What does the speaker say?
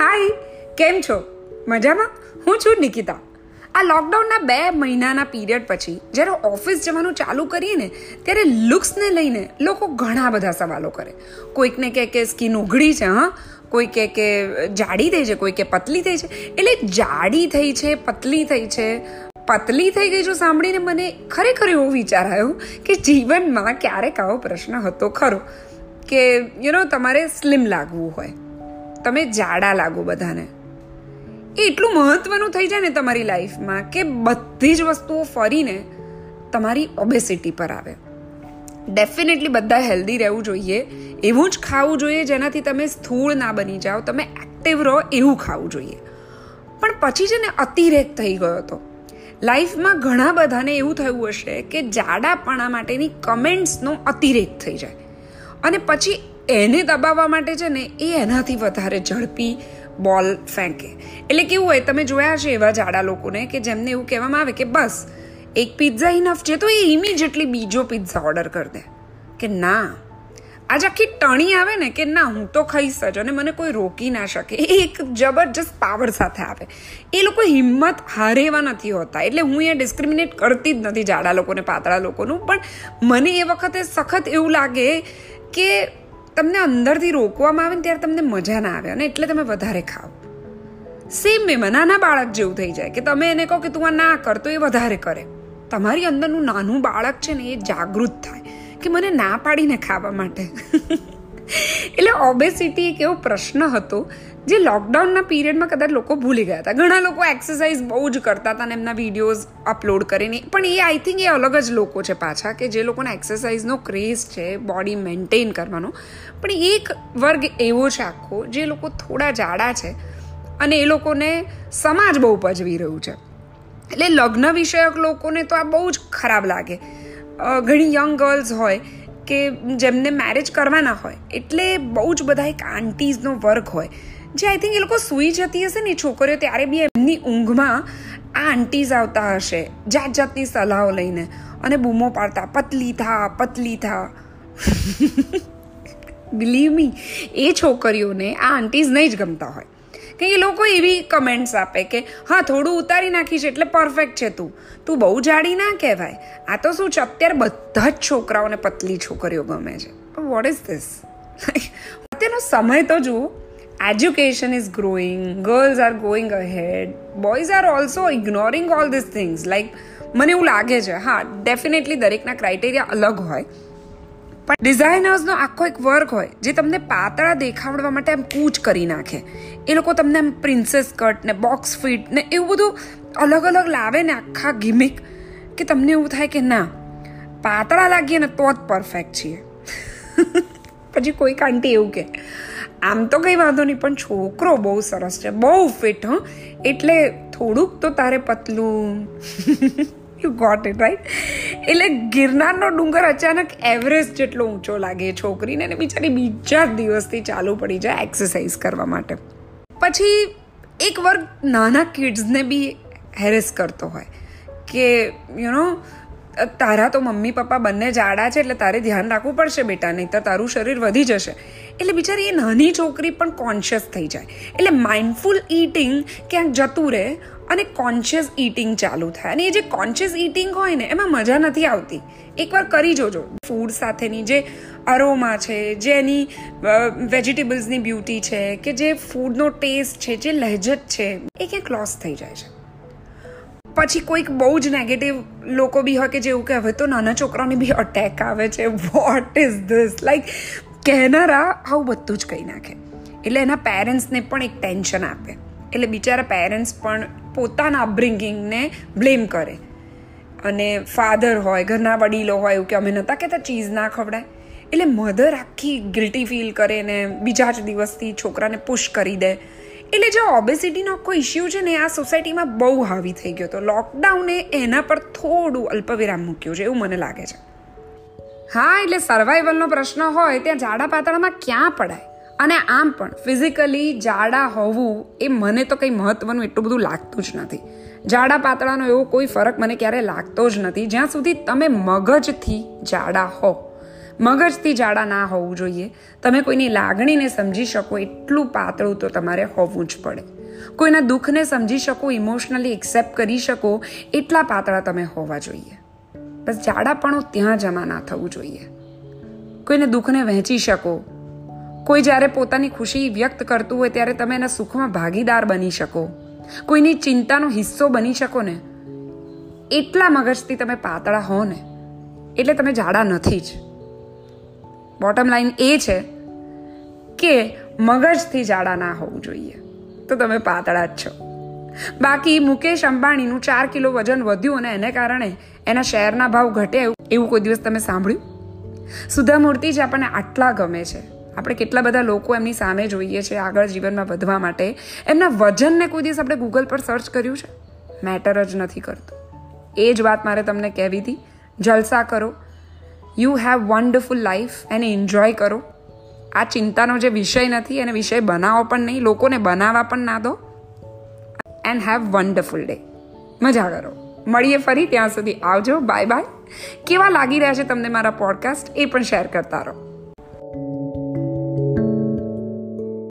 હાય, કેમ છો? મજામાં? હું છું નિકિતા. આ લોકડાઉનના બે મહિનાના પીરિયડ પછી જ્યારે ઓફિસ જવાનું ચાલુ કરીએ ને, ત્યારે લુક્સને લઈને લોકો ઘણા બધા સવાલો કરે. કોઈકને કહે કે સ્કિન ઉઘડી છે, હા? કોઈ કહે કે જાડી થઈ છે કોઈ કે પતલી થઈ છે. એટલે જાડી થઈ છે, પતલી થઈ છે, પતલી થઈ ગઈ જો સાંભળીને મને ખરેખર એવો વિચાર આવ્યો કે જીવનમાં ક્યારેક આવો પ્રશ્ન હતો ખરો કે યુ નો તમારે સ્લિમ લાગવું હોય. તમે જાડા લાગો બધાને. એ એટલું મહત્વનું થઈ જાય ને તમારી લાઈફમાં કે બધી જ વસ્તુઓ ફરીને તમારી ઓબેસિટી પર આવે. ડેફિનેટલી બધા હેલ્ધી રહેવું જોઈએ, એવું જ ખાવું જોઈએ જેનાથી તમે સ્થૂળ ના બની જાઓ, તમે એક્ટિવ રહો એવું ખાવું જોઈએ. પણ પછી છે ને અતિરેક થઈ ગયો હતો. લાઈફમાં ઘણા બધાને એવું થયું હશે કે જાડાપણા માટેની કમેન્ટ્સનો અતિરેક થઈ જાય. અને પછી એને દબાવવા માટે છે ને એ એનાથી વધારે ઝડપી બોલ ફેંકે. એટલે કેવું હોય, તમે જોયા છે એવા જાડા લોકોને કે જેમને એવું કહેવામાં આવે કે બસ, એક પિઝા ઇનફ છે તો એ ઇમિજિએટલી બીજો પિઝા ઓર્ડર કરી દે. કે ના, આજ આખી ટણી આવે ને કે ના, હું તો ખાઈશ જ અને મને કોઈ રોકી ના શકે. એ એક જબરજસ્ત પાવર સાથે આવે. એ લોકો હિંમત હારેવા નથી હોતા. એટલે હું અહીંયા ડિસ્ક્રિમિનેટ કરતી જ નથી જાડા લોકોને, પાતળા લોકોનું. પણ મને એ વખતે સખત એવું લાગે કે તમને અંદરથી રોકવામાં આવે ને ત્યારે તમને મજા ના આવે અને એટલે તમે વધારે ખાઓ. સેમ વેમાં નાના બાળક જેવું થઈ જાય કે તમે એને કહો કે તું આ ના કર, તો એ વધારે કરે. તમારી અંદરનું નાનું બાળક છે ને એ જાગૃત થાય કે મને ના પાડીને ખાવા માટે. એટલે ઓબેસિટી એક એવો પ્રશ્ન હતો જે લોકડાઉનના પીરિયડમાં કદાચ લોકો ભૂલી ગયા હતા. ઘણા લોકો એક્સરસાઇઝ બહુ જ કરતા હતા અને એમના વિડીયોઝ અપલોડ કરીને. પણ એ આઈ થિંક એ અલગ જ લોકો છે પાછા કે જે લોકોને એક્સરસાઇઝનો ક્રેઝ છે બોડી મેન્ટેન કરવાનો. પણ એક વર્ગ એવો છે આખો જે લોકો થોડા જાડા છે અને એ લોકોને સમાજ બહુ પજવી રહ્યું છે. એટલે લગ્ન વિષયક લોકોને તો આ બહુ જ ખરાબ લાગે. ઘણી યંગ ગર્લ્સ હોય કે જેમને મેરેજ કરવાના હોય, એટલે બહુ જ બધા એક આંટીઝનો વર્ગ હોય. જે આઈ થિંક એ લોકો સૂઈ જતી હશે ને છોકરીઓ ત્યારે બી એમની ઊંઘમાં આ આંટીઝ આવતા હશે, જાત જાતની સલાહો લઈને. અને બૂમો પાડતા, પતલી થા પતલી થા. બિલીવ મી એ છોકરીઓને આ આંટીઝ નહીં જ ગમતા હોય. કે એ લોકો એવી કમેન્ટ્સ આપે કે, હા, થોડું ઉતારી નાખીશ એટલે પરફેક્ટ છે તું. તું બહુ જાડી ના કહેવાય. આ તો શું છે, અત્યારે બધા જ છોકરાઓને પતલી છોકરીઓ ગમે છે. વોટ ઇઝ ધીસ અત્યારનો સમય તો જુઓ. Education is growing girls are going ahead boys are also ignoring all this things like મને એવું લાગે છે, હા ડેફિનેટલી દરેકના ક્રાઇટેરિયા અલગ હોય. પણ ડિઝાઇનર્સનો આખો એક વર્ક હોય, જે તમને પાતળા દેખાડવા માટે એમ કૂચ કરી નાખે. એ લોકો તમને પ્રિન્સેસ કટ ને બોક્સ ફિટ ને એવું બધું અલગ અલગ લાવે ને આખા ગિમિક કે તમને એવું થાય કે ના, પાતળા લાગીએ ને તો જ પરફેક્ટ છીએ. પછી કોઈ આંટી એવું કે, આમ તો કંઈ વાંધો નહીં, પણ છોકરો બહુ સરસ છે, બહુ ફિટ હં. એટલે થોડુંક તો તારે પતલું. યુ ગોટ ઇટ રાઈટ એટલે ગિરનારનો ડુંગર અચાનક એવરેસ્ટ જેટલો ઊંચો લાગે, છોકરીને અને બિચારી બીજા જ દિવસથી ચાલુ પડી જાય એક્સરસાઇઝ કરવા માટે. પછી એક વર્ગ નાના કિડ્સને બી હેરેસ કરતો હોય કે યુ નો તારા તો મમ્મી પપ્પા બંને જાડા છે એટલે તારે ધ્યાન રાખવું પડશે બેટા નહીં તો તારું શરીર વધી જશે. એટલે બિચારી એ નાની છોકરી પણ કોન્શિયસ થઈ જાય. એટલે માઇન્ડફુલ ઇટિંગ ક્યાંક જતું રહે અને કોન્શિયસ ઇટિંગ ચાલુ થાય. અને એ જે કોન્શિયસ ઇટિંગ હોય ને, એમાં મજા નથી આવતી. એકવાર કરી જોજો. ફૂડ સાથેની જે અરોમા છે, જે એની વેજીટેબલ્સની બ્યુટી છે, કે જે ફૂડનો ટેસ્ટ છે, જે લહેજત છે, એ ક્યાંક લોસ થઈ જાય છે. પછી કોઈક બહુ જ નેગેટિવ લોકો બી હોય કે જેવું કે, હવે તો નાના છોકરાઓને બી અટેક આવે છે. વોટ ઇઝ ધીસ લાઈક કહેનારા આવું બધું જ કહી નાખે. એટલે એના પેરેન્ટ્સને પણ એક ટેન્શન આપે. એટલે બિચારા પેરેન્ટ્સ પણ પોતાના અપબ્રિંગિંગને બ્લેમ કરે. અને ફાધર હોય, ઘરના વડીલો હોય, એવું કે અમે નહોતા કહેતા ચીઝ ના ખવડાય. એટલે મધર આખી ગિલ્ટી ફીલ કરે ને બીજા જ દિવસથી છોકરાને પુશ કરી દે. એટલે જે ઓબેસિટીનો કોઈ ઇસ્યુ છે ને, આ સોસાયટીમાં બહુ હાવી થઈ ગયો હતો લોકડાઉને એના પર થોડું અલ્પવિરામ મૂક્યું છે, એવું મને લાગે છે. હા, એટલે સર્વાઈવલનો પ્રશ્ન હોય ત્યાં જાડા પાતળામાં ક્યાં પડાય? અને આમ પણ ફિઝિકલી જાડા હોવું એ મને તો કંઈ મહત્ત્વનું એટલું બધું લાગતું જ નથી. જાડા પાતળાનો એવો કોઈ ફરક મને ક્યારે લાગતો જ નથી. જ્યાં સુધી તમે મગજથી જાડા હો. મગજથી જાડા ના હોવું જોઈએ. તમે કોઈની લાગણીને સમજી શકો એટલું પાતળું તો તમારે હોવું જ પડે. કોઈના દુઃખને સમજી શકો ઇમોશનલી એક્સેપ્ટ કરી શકો, એટલા પાતળા તમે હોવા જોઈએ. બસ જાડાપણું ત્યાં જમા ના થવું જોઈએ. કોઈને દુઃખને વહેંચી શકો. કોઈ જ્યારે પોતાની ખુશી વ્યક્ત કરતું હોય ત્યારે તમે એના સુખમાં ભાગીદાર બની શકો. કોઈની ચિંતાનો હિસ્સો બની શકો ને. એટલા મગજથી તમે પાતળા હો ને. એટલે તમે જાડા નથી જ. બોટમ લાઈન એ છે કે મગજથી જાડા ના હોવું જોઈએ. તો તમે પાતળા જ છો. બાકી મુકેશ અંબાણીનું ચાર કિલો વજન વધ્યું અને એને કારણે એના શેરના ભાવ ઘટ્યા એવું કોઈ દિવસ તમે સાંભળ્યું? સુધા મૂર્તિ જ આપણને આટલા ગમે છે. આપણે કેટલા બધા લોકો એમની સામે જોઈએ છે આગળ જીવનમાં વધવા માટે. એમના વજનને કોઈ દિવસ આપણે ગૂગલ પર સર્ચ કર્યું છે? મેટર જ નથી કરતું. એ જ વાત મારે તમને કહેવી હતી. જલસા કરો. યુ હેવ વન્ડરફુલ લાઈફ એને એન્જોય કરો. આ ચિંતાનો જે વિષય નથી, એને વિષય બનાવો પણ નહીં, લોકોને બનાવવા પણ ના દો. એન્ડ હેવ વન્ડરફુલ ડે મજા કરો. મળીએ ફરી, ત્યાં સુધી આવજો. બાય બાય કેવા લાગી રહ્યા છે તમને મારા પોડકાસ્ટ એ પણ શેર કરતા રહો.